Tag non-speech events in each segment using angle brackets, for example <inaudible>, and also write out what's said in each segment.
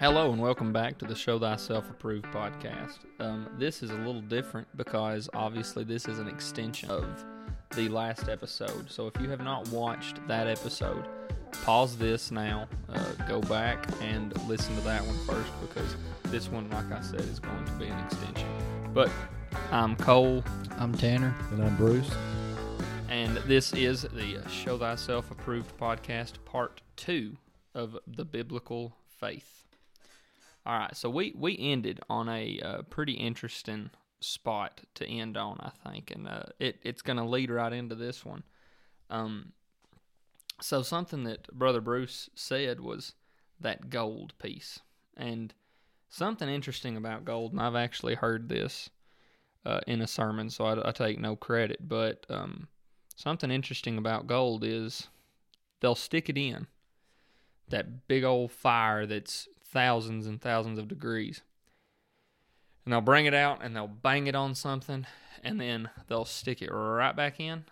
Hello and welcome back to the Show Thyself Approved podcast. Um, this is a little different because obviously this is an extension of the last episode. So if you have not watched that episode, pause this now, uh, go back and listen to that one first because this one, like I said, is going to be an extension. But I'm Cole, I'm Tanner. And I'm Bruce. and this is the Show Thyself Approved podcast, part two of the biblical faith. All right, so we we ended on a uh, pretty interesting spot to end on, I think, and uh, it it's going to lead right into this one. Um, so something that Brother Bruce said was that gold piece, and something interesting about gold, and I've actually heard this uh, in a sermon, so I, I take no credit, but um, something interesting about gold is they'll stick it in that big old fire that's thousands and thousands of degrees. And they'll bring it out and they'll bang it on something and then they'll stick it right back in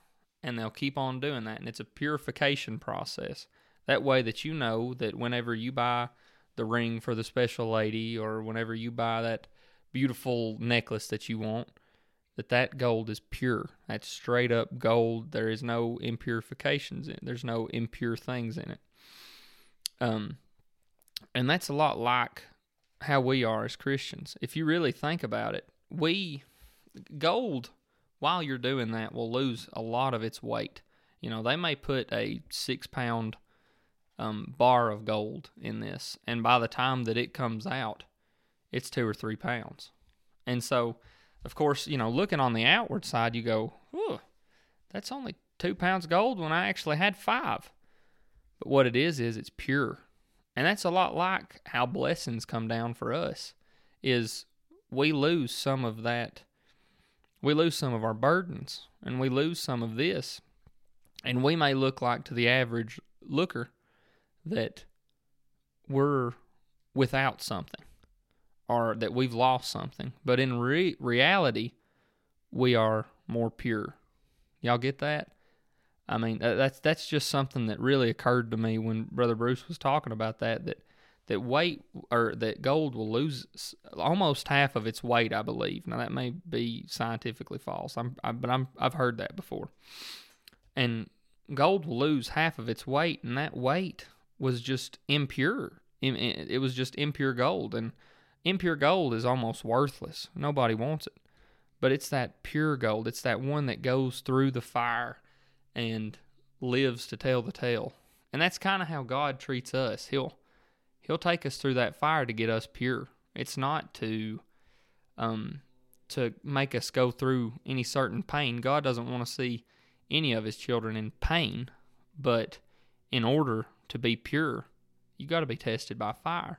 and they'll keep on doing that. And it's a purification process. That way that you know that whenever you buy the ring for the special lady or whenever you buy that beautiful necklace that you want, that that gold is pure. That's straight up gold. There is no impurifications in it. There's no impure things in it. Um, and that's a lot like how we are as Christians. If you really think about it, we gold while you're doing that will lose a lot of its weight. You know, they may put a six pound um, bar of gold in this, and by the time that it comes out, it's two or three pounds. And so, of course, you know, looking on the outward side, you go, "Whoa, that's only two pounds gold when I actually had five. But what it is is it's pure. And that's a lot like how blessings come down for us is we lose some of that we lose some of our burdens and we lose some of this. And we may look like to the average looker that we're without something or that we've lost something. But in re- reality, we are more pure. Y'all get that? I mean, that's that's just something that really occurred to me when Brother Bruce was talking about that. That that weight or that gold will lose almost half of its weight, I believe. Now that may be scientifically false, I'm, I, but I'm I've heard that before. And gold will lose half of its weight, and that weight was just impure. It was just impure gold, and impure gold is almost worthless. Nobody wants it, but it's that pure gold. It's that one that goes through the fire and lives to tell the tale. And that's kind of how God treats us. He'll he'll take us through that fire to get us pure. It's not to um to make us go through any certain pain. God doesn't want to see any of his children in pain, but in order to be pure, you got to be tested by fire.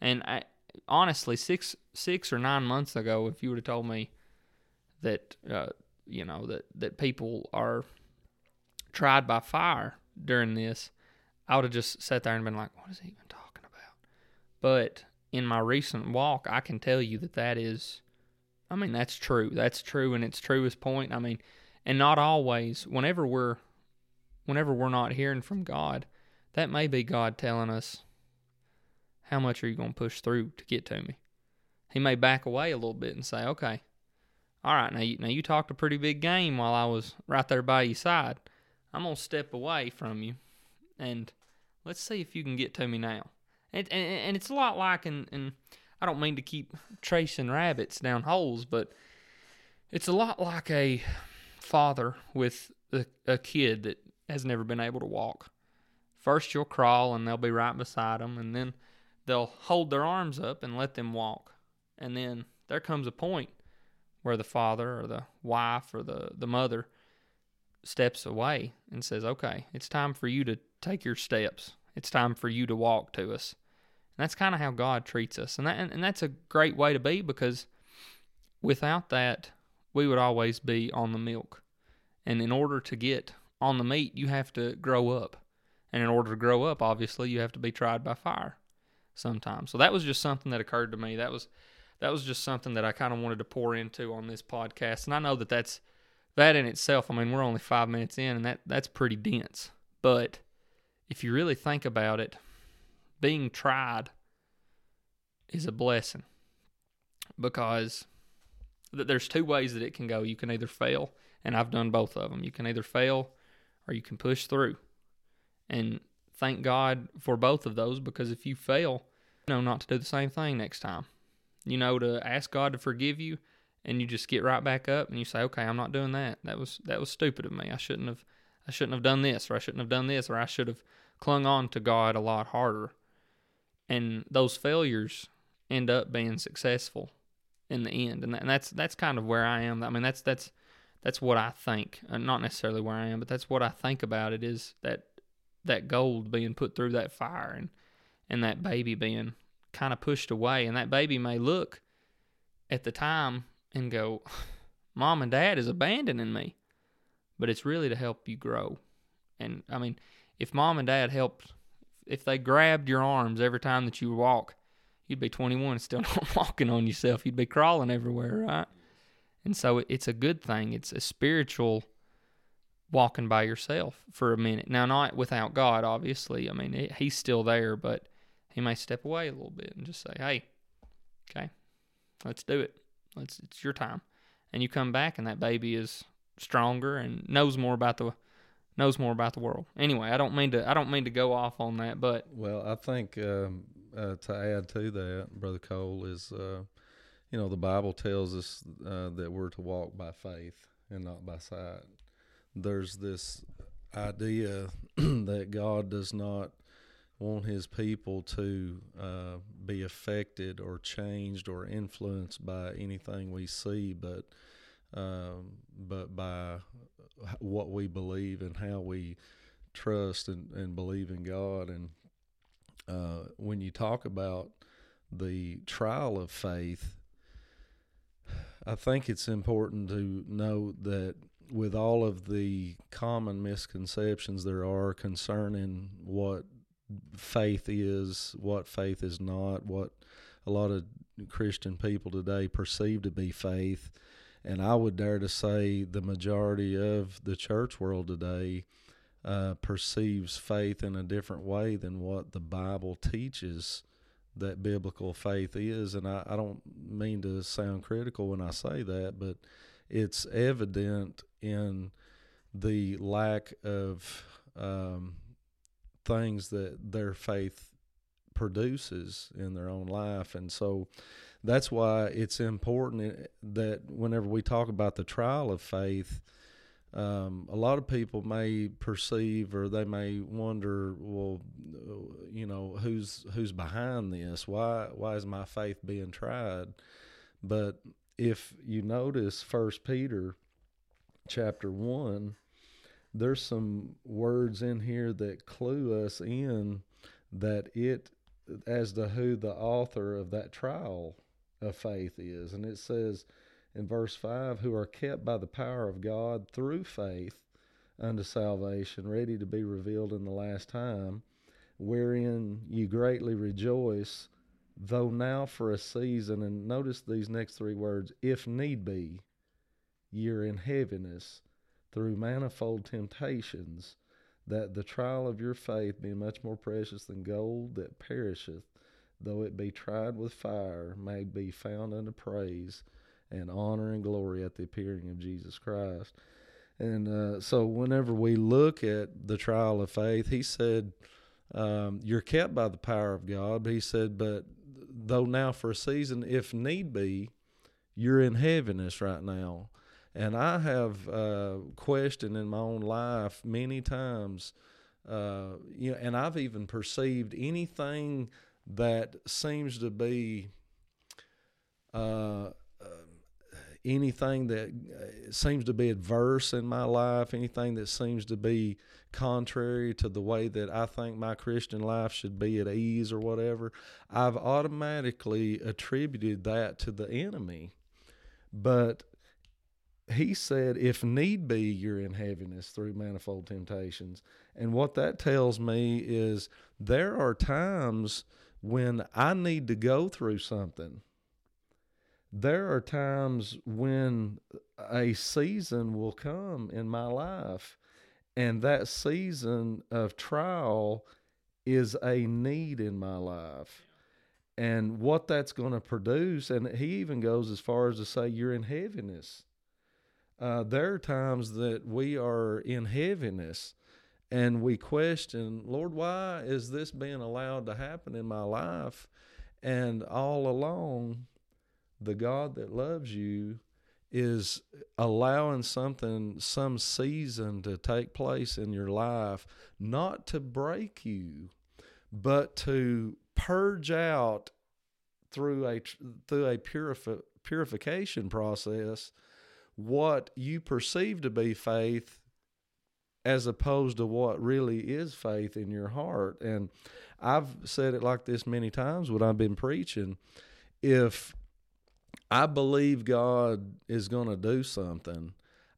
And I, honestly, six six or nine months ago, if you would have told me that uh, you know that that people are tried by fire during this, I would have just sat there and been like, "What is he even talking about?" But in my recent walk, I can tell you that that is, I mean, that's true. That's true in its truest point. I mean, and not always. Whenever we're, whenever we're not hearing from God, that may be God telling us, "How much are you going to push through to get to me?" He may back away a little bit and say, "Okay, all right, now you, now you talked a pretty big game while I was right there by your side." I'm gonna step away from you, and let's see if you can get to me now. And and, and it's a lot like, and, and I don't mean to keep tracing rabbits down holes, but it's a lot like a father with a, a kid that has never been able to walk. First, you'll crawl, and they'll be right beside them, and then they'll hold their arms up and let them walk. And then there comes a point where the father or the wife or the, the mother steps away and says, Okay, it's time for you to take your steps. It's time for you to walk to us. And that's kind of how God treats us. And, that, and, and that's a great way to be because without that, we would always be on the milk. And in order to get on the meat, you have to grow up. And in order to grow up, obviously, you have to be tried by fire sometimes. So that was just something that occurred to me. That was that was just something that I kind of wanted to pour into on this podcast. And I know that that's that in itself. I mean, we're only five minutes in, and that that's pretty dense. But if you really think about it, being tried is a blessing because th- there's two ways that it can go. You can either fail, and I've done both of them. You can either fail or you can push through. And thank God for both of those because if you fail, you know not to do the same thing next time. You know to ask God to forgive you and you just get right back up and you say, "Okay, I'm not doing that. That was that was stupid of me. I shouldn't have I shouldn't have done this or I shouldn't have done this or I should have clung on to God a lot harder." And those failures end up being successful in the end. And, and that's that's kind of where I am. I mean, that's that's that's what I think. Uh, not necessarily where I am, but that's what I think about it is that that gold being put through that fire and and that baby being kind of pushed away and that baby may look at the time and go mom and dad is abandoning me but it's really to help you grow and i mean if mom and dad helped if they grabbed your arms every time that you walk you'd be 21 and still <laughs> not walking on yourself you'd be crawling everywhere right and so it's a good thing it's a spiritual walking by yourself for a minute. Now, not without God, obviously. I mean, He's still there, but He may step away a little bit and just say, "Hey, okay, let's do it. Let's it's your time." And you come back, and that baby is stronger and knows more about the knows more about the world. Anyway, I don't mean to I don't mean to go off on that, but well, I think um, uh, to add to that, brother Cole is. Uh, you know, the Bible tells us uh, that we're to walk by faith and not by sight there's this idea <clears throat> that God does not want his people to uh, be affected or changed or influenced by anything we see, but um, but by what we believe and how we trust and, and believe in God. And uh, when you talk about the trial of faith, I think it's important to note that with all of the common misconceptions there are concerning what faith is, what faith is not, what a lot of Christian people today perceive to be faith, and I would dare to say the majority of the church world today uh, perceives faith in a different way than what the Bible teaches that biblical faith is. And I, I don't mean to sound critical when I say that, but it's evident in the lack of um, things that their faith produces in their own life. And so that's why it's important that whenever we talk about the trial of faith, um, a lot of people may perceive or they may wonder, well, you know, who's who's behind this? Why why is my faith being tried? But if you notice First Peter chapter one, there's some words in here that clue us in that it as to who the author of that trial of faith is. And it says in verse 5 who are kept by the power of God through faith unto salvation, ready to be revealed in the last time, wherein ye greatly rejoice, though now for a season, and notice these next three words, if need be, you're in heaviness through manifold temptations, that the trial of your faith, being much more precious than gold that perisheth, though it be tried with fire, may be found unto praise and honor and glory at the appearing of Jesus Christ. And uh, so, whenever we look at the trial of faith, he said, um, You're kept by the power of God. He said, But though now for a season, if need be, you're in heaviness right now. And I have uh, questioned in my own life many times, uh, you know, and I've even perceived anything that seems to be uh, uh anything that uh, seems to be adverse in my life, anything that seems to be contrary to the way that I think my Christian life should be at ease or whatever, I've automatically attributed that to the enemy. But he said, if need be, you're in heaviness through manifold temptations. And what that tells me is there are times when I need to go through something. There are times when a season will come in my life, and that season of trial is a need in my life. and what that's going to produce. And he even goes as far as to say, You're in heaviness. Uh, there are times that we are in heaviness and we question, Lord, why is this being allowed to happen in my life? And all along, the God that loves you is allowing something, some season to take place in your life, not to break you, but to purge out through a through a purifi- purification process what you perceive to be faith as opposed to what really is faith in your heart. And I've said it like this many times when I've been preaching. If I believe God is going to do something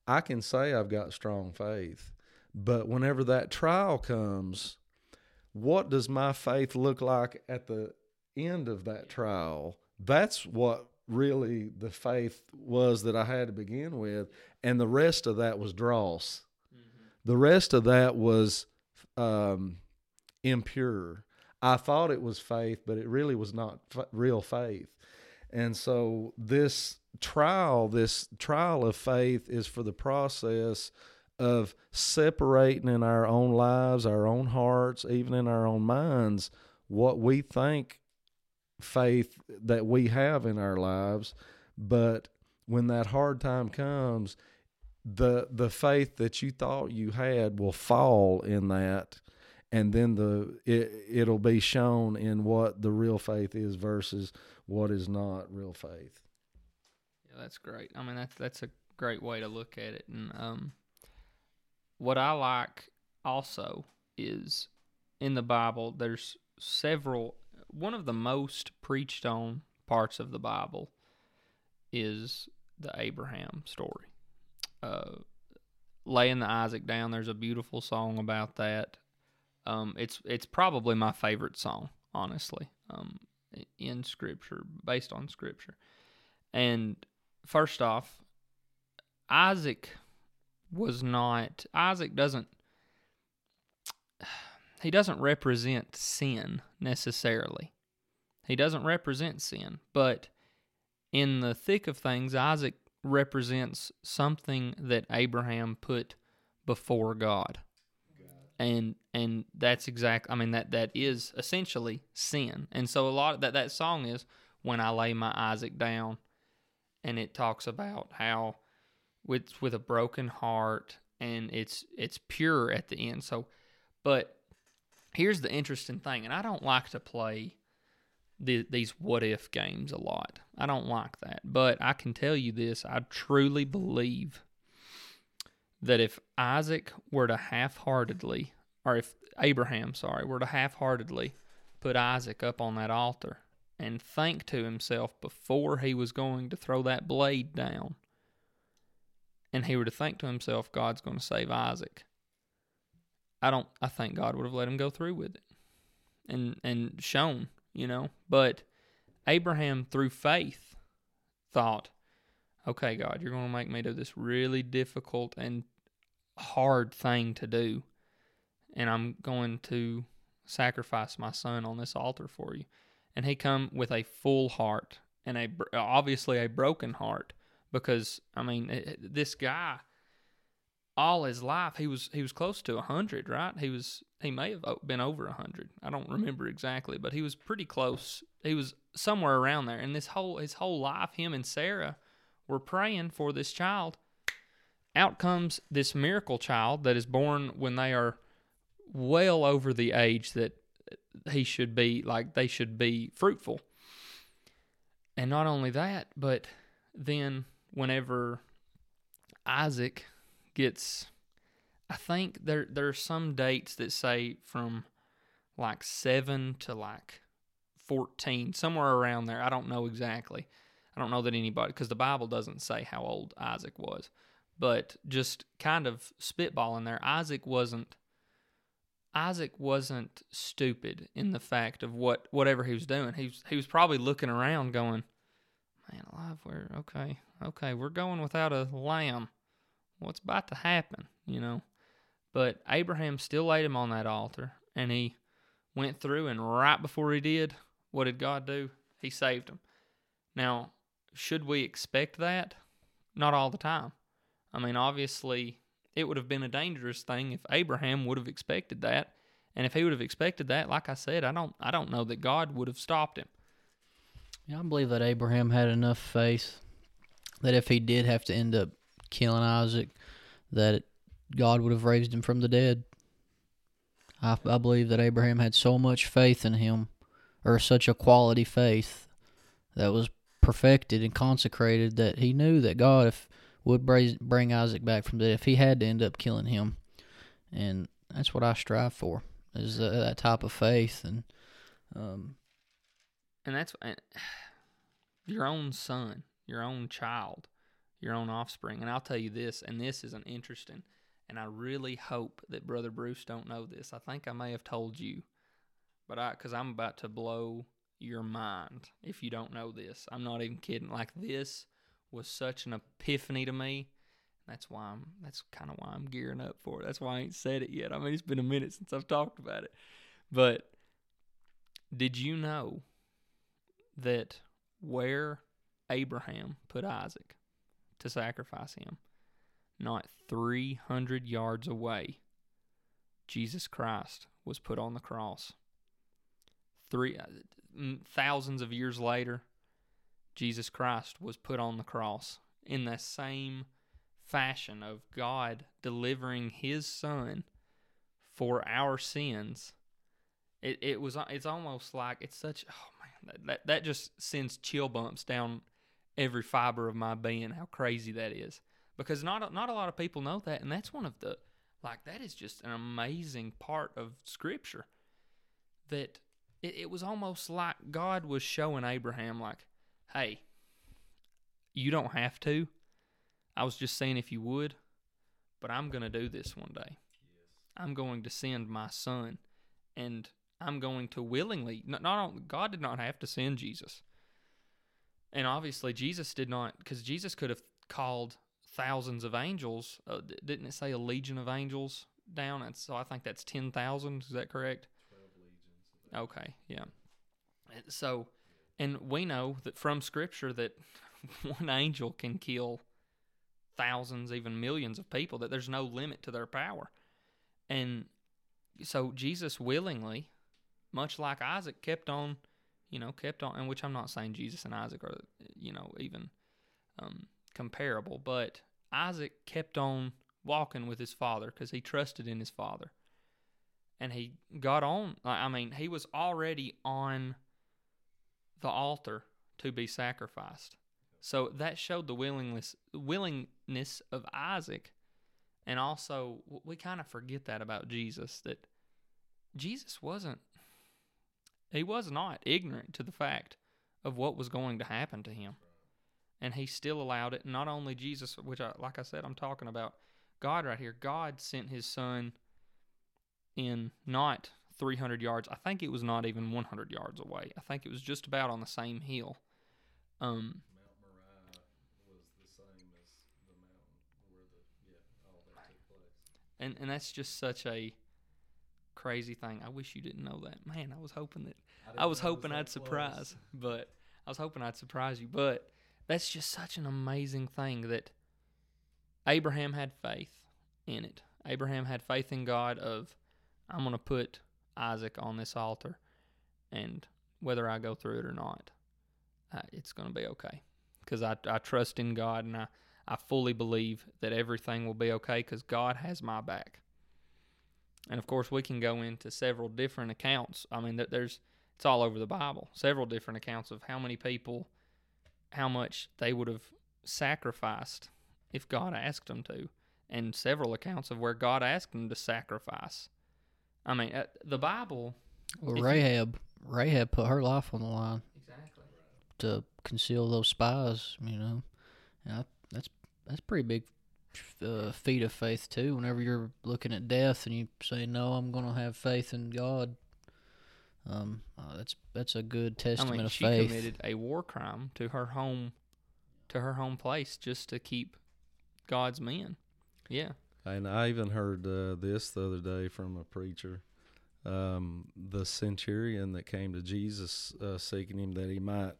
I can say I've got strong faith. But whenever that trial comes what does my faith look like at the end of that trial? That's what really the faith was that I had to begin with. And the rest of that was dross. Mm-hmm. The rest of that was um, impure. I thought it was faith, but it really was not f- real faith. And so this trial, this trial of faith is for the process of separating in our own lives, our own hearts, even in our own minds, what we think faith that we have in our lives. But when that hard time comes, the the faith that you thought you had will fall in that and then the it, it'll be shown in what the real faith is versus what is not real faith yeah that's great i mean that's that's a great way to look at it and um what I like also is in the Bible, there's several, one of the most preached on parts of the Bible is the Abraham story. Uh, laying the Isaac down, there's a beautiful song about that. Um, it's it's probably my favorite song, honestly, um, in Scripture, based on Scripture. And first off, Isaac was not Isaac doesn't he doesn't represent sin necessarily. He doesn't represent sin, but in the thick of things Isaac represents something that Abraham put before God. And and that's exact I mean that that is essentially sin. And so a lot of that that song is when I lay my Isaac down and it talks about how with with a broken heart and it's it's pure at the end. So but here's the interesting thing and I don't like to play the, these what if games a lot. I don't like that. But I can tell you this, I truly believe that if Isaac were to half-heartedly or if Abraham, sorry, were to half-heartedly put Isaac up on that altar and think to himself before he was going to throw that blade down and he were to think to himself, God's going to save Isaac, I don't. I think God would have let him go through with it, and and shown, you know. But Abraham, through faith, thought, okay, God, you're going to make me do this really difficult and hard thing to do, and I'm going to sacrifice my son on this altar for you. And he come with a full heart and a obviously a broken heart because I mean this guy all his life he was he was close to a hundred right? He was he may have been over a hundred. I don't remember exactly but he was pretty close. He was somewhere around there. And this whole his whole life him and Sarah were praying for this child. Out comes this miracle child that is born when they are well over the age that he should be like they should be fruitful. And not only that but then whenever Isaac gets I think there there are some dates that say from like 7 to like 14 somewhere around there. I don't know exactly. I don't know that anybody because the Bible doesn't say how old Isaac was. But just kind of spitballing there Isaac wasn't Isaac wasn't stupid in the fact of what whatever he was doing. He was he was probably looking around going man alive we're okay okay, we're going without a lamb. What's about to happen, you know? But Abraham still laid him on that altar, and he went through, and right before he did, what did God do? He saved him. Now, should we expect that? Not all the time. I mean, obviously, it would have been a dangerous thing if Abraham would have expected that. And if he would have expected that, like I said, I don't I don't know that God would have stopped him. Yeah, I believe that Abraham had enough faith that if he did have to end up killing Isaac, that God would have raised him from the dead. I, I believe that Abraham had so much faith in him, or such a quality faith that was perfected and consecrated that he knew that God if would bring, Isaac back from if he had to end up killing him, and that's what I strive for is uh, that type of faith and um, and that's and <sighs> your own son, your own child, your own offspring. And I'll tell you this, and this is an interesting, and I really hope that Brother Bruce don't know this. I think I may have told you, but I because I'm about to blow your mind if you don't know this. I'm not even kidding. Like this was such an epiphany to me. That's why I'm. That's kind of why I'm gearing up for it. That's why I ain't said it yet. I mean, it's been a minute since I've talked about it. But did you know that where Abraham put Isaac to sacrifice him, not 300 yards away, Jesus Christ was put on the cross. Three uh, thousands of years later, Jesus Christ was put on the cross in the same fashion of God delivering his son for our sins. It it was it's almost like it's such oh man that that just sends chill bumps down every fiber of my being how crazy that is because not not a lot of people know that and that's one of the like that is just an amazing part of scripture that it, it was almost like God was showing Abraham like hey you don't have to I was just saying if you would, but I'm going to do this one day. I'm going to send my son, and I'm going to willingly. Not, not God did not have to send Jesus, and obviously Jesus did not, because Jesus could have called thousands of angels. Uh, didn't it say a legion of angels down? And so I think that's ten thousand. Is that correct? 12 legions. Okay, yeah. So, and we know that from Scripture that <laughs> one angel can kill thousands, even millions of people, that there's no limit to their power. And so Jesus willingly, much like Isaac, kept on, you know, kept on, and which I'm not saying Jesus and Isaac are, you know, even um, comparable, but Isaac kept on walking with his father because he trusted in his father. And he got on, I mean, he was already on the altar to be sacrificed. So that showed the willingness willingness of Isaac, and also we kind of forget that about Jesus that Jesus wasn't he was not ignorant to the fact of what was going to happen to him, and he still allowed it. Not only Jesus, which I like I said, I'm talking about God right here. God sent His Son in not 300 yards. I think it was not even 100 yards away. I think it was just about on the same hill. Um, and and that's just such a crazy thing. I wish you didn't know that. Man, I was hoping that I, I was hoping I'd surprise, but I was hoping I'd surprise you. But that's just such an amazing thing that Abraham had faith in it. Abraham had faith in God of I'm going to put Isaac on this altar and whether I go through it or not, uh, it's going to be okay because I, I trust in God and I, I fully believe that everything will be okay because God has my back. And of course, we can go into several different accounts. I mean, there's it's all over the Bible. Several different accounts of how many people, how much they would have sacrificed if God asked them to, and several accounts of where God asked them to sacrifice. I mean, uh, the Bible. Well, Rahab, you, Rahab put her life on the line. Exactly. To conceal those spies, you know. And I that's that's pretty big uh, feat of faith too. Whenever you're looking at death and you say, "No, I'm going to have faith in God," um, uh, that's that's a good testament I mean, of she faith. She committed a war crime to her home, to her home place, just to keep God's men. Yeah. And I even heard uh, this the other day from a preacher. um, the centurion that came to Jesus uh, seeking him that he might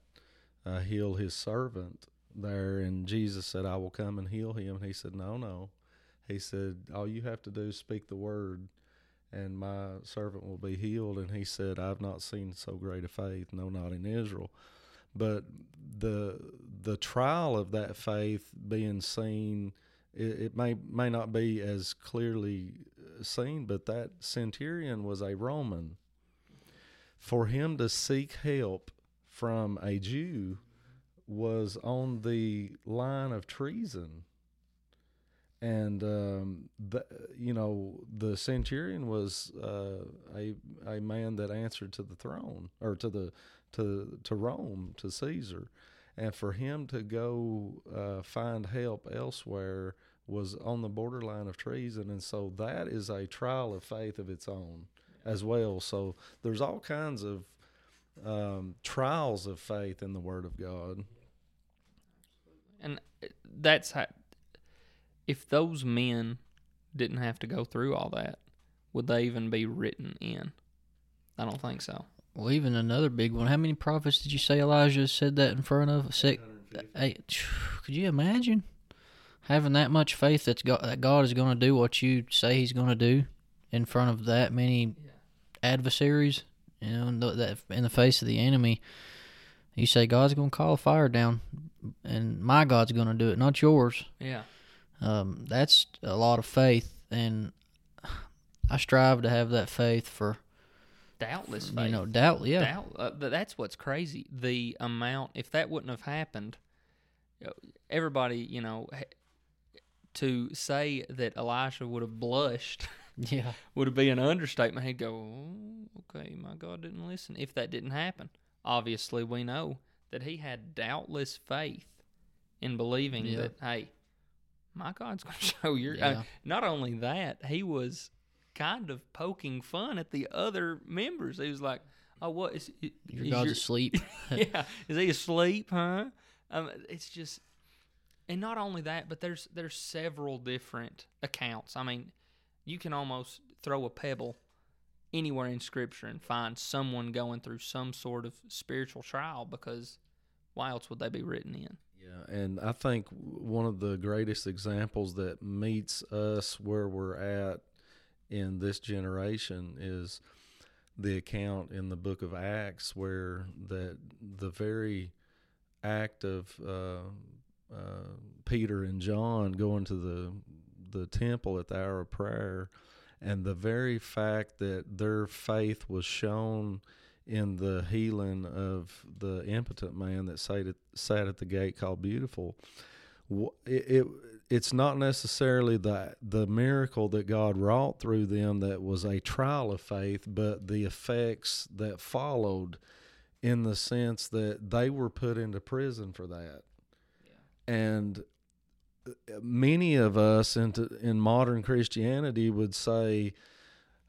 uh, heal his servant there, and Jesus said, "I will come and heal him." And he said, "No, no." He said, "All you have to do is speak the word." And my servant will be healed. And he said, I've not seen so great a faith, no, not in Israel but the the trial of that faith being seen it, it, may may not be as clearly uh, seen but that centurion was a roman for him to seek help from a jew was on the line of treason. And um, the, you know the centurion was uh, a a man that answered to the throne or to the to to Rome to Caesar, and for him to go uh, find help elsewhere was on the borderline of treason, and so that is a trial of faith of its own as well. So there's all kinds of um, trials of faith in the Word of God, and uh, that's how. If those men didn't have to go through all that, would they even be written in? I don't think so. Well, even another big one. How many prophets did you say Elijah said that in front of? Six. Eight. <sighs> Could you imagine having that much faith that God, that God is going to do what you say He's going to do in front of that many adversaries? You know, in the, that in the face of the enemy, you say God's going to call a fire down, and my God's going to do it, not yours. Yeah. Um, that's a lot of faith, and I strive to have that faith for doubtless faith. You know, doubt. Yeah, doubt. Uh, that's what's crazy. The amount. If that wouldn't have happened, everybody, you know, to say that Elisha would have blushed. <laughs> Yeah, would be an understatement. He'd go, oh, "Okay, my God didn't listen." If that didn't happen, obviously we know that he had doubtless faith in believing Yeah. that, hey, my God's <laughs> going to show your. Yeah. Uh, not only that, he was kind of poking fun at the other members. He was like, "Oh, what is, is your God's your- asleep. <laughs> yeah, is he asleep? Huh? Um, it's just, and not only that, but there's there's several different accounts. I mean, you can almost throw a pebble anywhere in Scripture and find someone going through some sort of spiritual trial because why else would they be written in? Yeah, and I think one of the greatest examples that meets us where we're at in this generation is the account in the book of Acts where that the very act of uh, uh, Peter and John going to the the temple at the hour of prayer, and the very fact that their faith was shown in the healing of the impotent man that sat at, sat at the gate called Beautiful. It, it it's not necessarily the the miracle that God wrought through them that was a trial of faith, but the effects that followed, in the sense that they were put into prison for that, and many of us into in modern Christianity would say,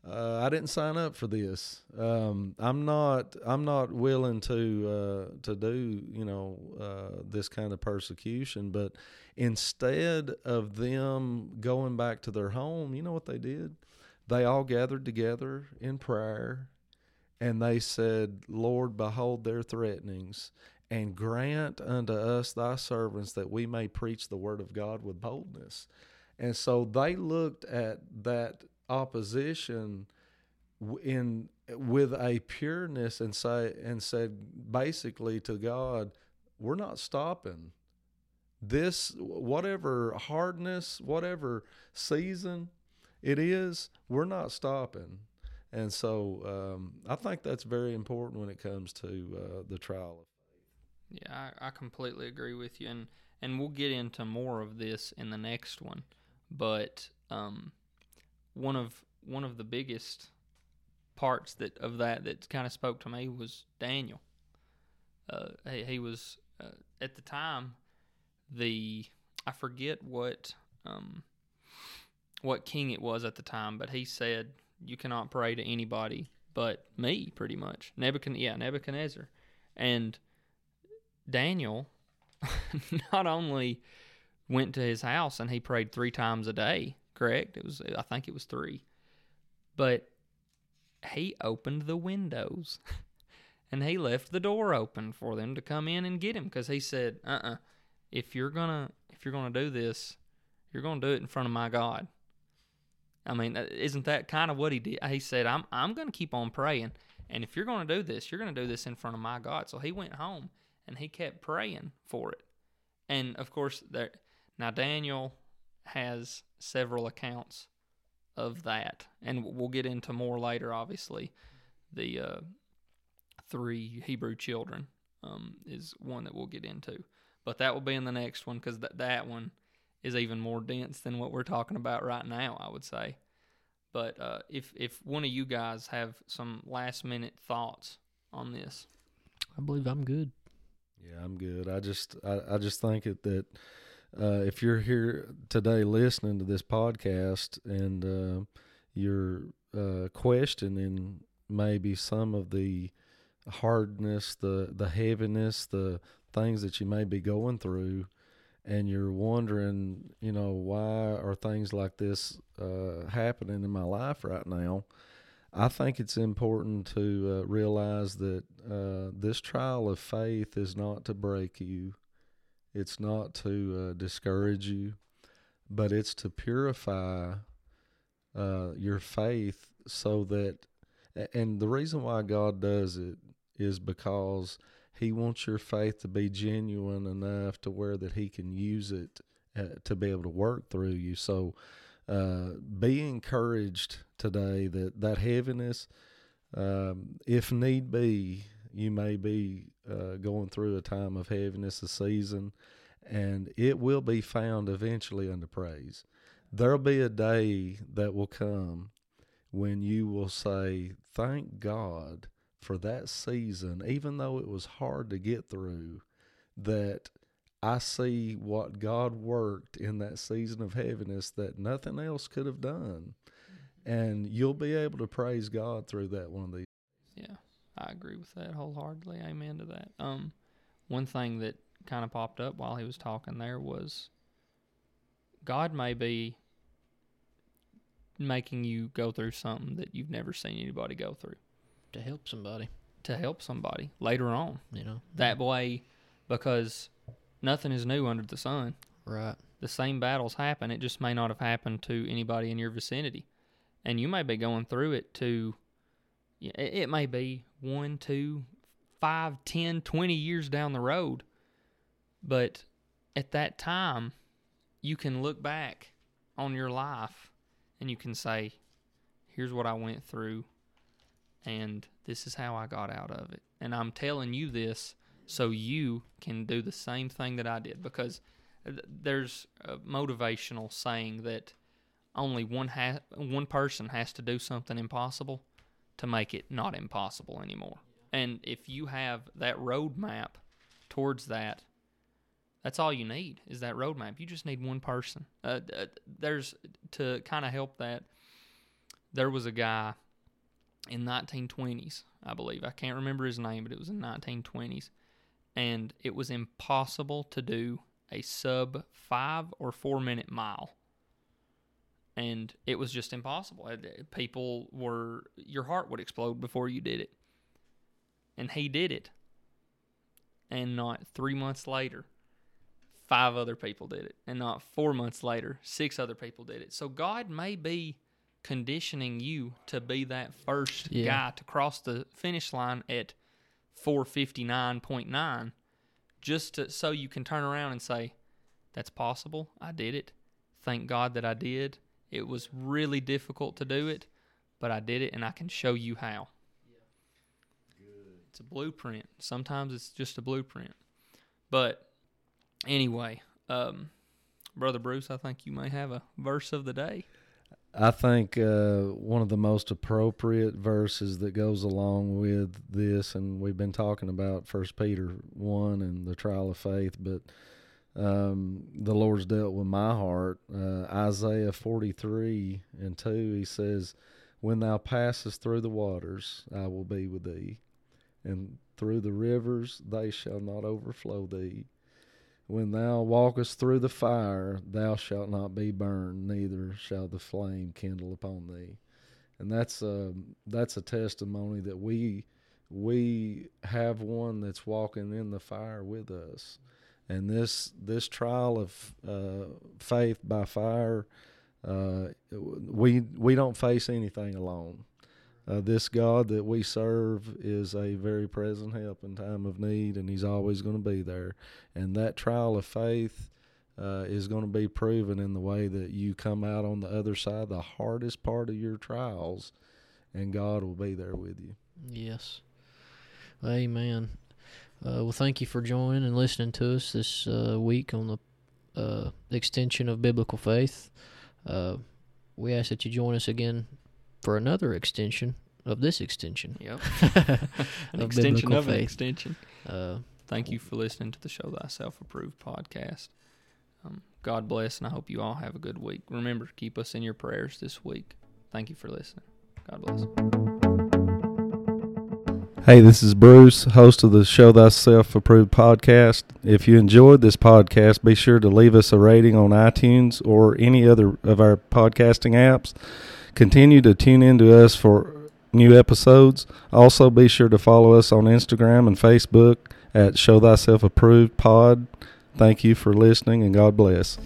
uh, "I didn't sign up for this. Um, I'm not. I'm not willing to uh, to do you know uh, this kind of persecution." But instead of them going back to their home, you know what they did? They all gathered together in prayer, and they said, "Lord, behold their threatenings." And grant unto us thy servants that we may preach the word of God with boldness. And so they looked at that opposition in with a pureness and say and said basically to God, we're not stopping. This whatever hardness, whatever season it is, we're not stopping. And so um, I think that's very important when it comes to uh, the trial. Yeah, I, I completely agree with you, and and we'll get into more of this in the next one. But um, one of one of the biggest parts that of that that kind of spoke to me was Daniel. Uh, he, he was uh, at the time the I forget what um, what king it was at the time, but he said you cannot pray to anybody but me, pretty much. Nebuchadnezzar, yeah, Nebuchadnezzar, and Daniel <laughs> not only went to his house and he prayed three times a day, correct? It was I think it was three. But he opened the windows <laughs> and he left the door open for them to come in and get him because he said, "Uh, uh if you're gonna if you're gonna do this, you're gonna do it in front of my God." I mean, isn't that kind of what he did? He said, "I'm I'm gonna keep on praying, and if you're gonna do this, you're gonna do this in front of my God." So he went home and he kept praying for it, and of course, there now Daniel has several accounts of that, and we'll get into more later. Obviously, the uh, three Hebrew children um, is one that we'll get into, but that will be in the next one because that that one is even more dense than what we're talking about right now. I would say, but uh, if if one of you guys have some last minute thoughts on this, I believe I'm good. Yeah, I'm good. I just I, I just think it, that uh, if you're here today listening to this podcast and uh, you're uh, questioning maybe some of the hardness, the the heaviness, the things that you may be going through, and you're wondering, you know, why are things like this uh, happening in my life right now? I think it's important to uh, realize that uh, this trial of faith is not to break you. It's not to uh, discourage you, but it's to purify uh, your faith so that, and the reason why God does it is because He wants your faith to be genuine enough to where that He can use it uh, to be able to work through you. So, uh, be encouraged today that that heaviness, um, if need be, you may be uh, going through a time of heaviness, a season, and it will be found eventually under praise. There'll be a day that will come when you will say, Thank God for that season, even though it was hard to get through, that I see what God worked in that season of heaviness that nothing else could have done. And you'll be able to praise God through that one of these. yeah, I agree with that wholeheartedly. Amen to that. Um, one thing that kind of popped up while he was talking there was God may be making you go through something that you've never seen anybody go through To help somebody, to help somebody later on. you know. That way, because nothing is new under the sun. Right. The same battles happen. It just may not have happened to anybody in your vicinity. And you may be going through it to, it it may be one, two, five, ten, twenty years down the road. But at that time, you can look back on your life and you can say, here's what I went through, and this is how I got out of it. And I'm telling you this so you can do the same thing that I did because there's a motivational saying that only one ha- one person has to do something impossible to make it not impossible anymore. And if you have that roadmap towards that, that's all you need is that roadmap. You just need one person. Uh, uh, there's to kind of help that. There was a guy in 1920s, I believe. I can't remember his name, but it was in 1920s, and it was impossible to do a sub five or four minute mile. And it was just impossible. People were, your heart would explode before you did it. And he did it. And not three months later, five other people did it. And not four months later, six other people did it. So God may be conditioning you to be that first Yeah. guy to cross the finish line at 459.9 just to, so you can turn around and say, That's possible. I did it. Thank God that I did. It was really difficult to do it, but I did it and I can show you how. It's a blueprint. Sometimes it's just a blueprint. But anyway, um, Brother Bruce, I think you may have a verse of the day. I think uh, one of the most appropriate verses that goes along with this, and we've been talking about First Peter one and the trial of faith, but um, the Lord's dealt with my heart. Uh, Isaiah forty three and two, He says, "When thou passest through the waters, I will be with thee, and through the rivers, they shall not overflow thee." When thou walkest through the fire, thou shalt not be burned, neither shall the flame kindle upon thee. and that's a that's a testimony that we we have one that's walking in the fire with us, and this this trial of uh, faith by fire, uh, we we don't face anything alone. Uh, this God that we serve is a very present help in time of need, and He's always going to be there. And that trial of faith uh, is going to be proven in the way that you come out on the other side, the hardest part of your trials, and God will be there with you. Yes. Amen. Uh, well, thank you for joining and listening to us this uh, week on the uh, extension of biblical faith. Uh, we ask that you join us again for another extension of this extension. Yep. <laughs> <laughs> Of An extension biblical of an extension. Uh, Thank you for listening to the Show Thyself Approved podcast. Um, God bless, and I hope you all have a good week. Remember, to keep us in your prayers this week. Thank you for listening. God bless. Hey, this is Bruce, host of the Show Thyself Approved podcast. If you enjoyed this podcast, be sure to leave us a rating on iTunes or any other of our podcasting apps. Continue to tune in to us for new episodes. Also, be sure to follow us on Instagram and Facebook at Show Thyself Approved Pod. Thank you for listening and God bless.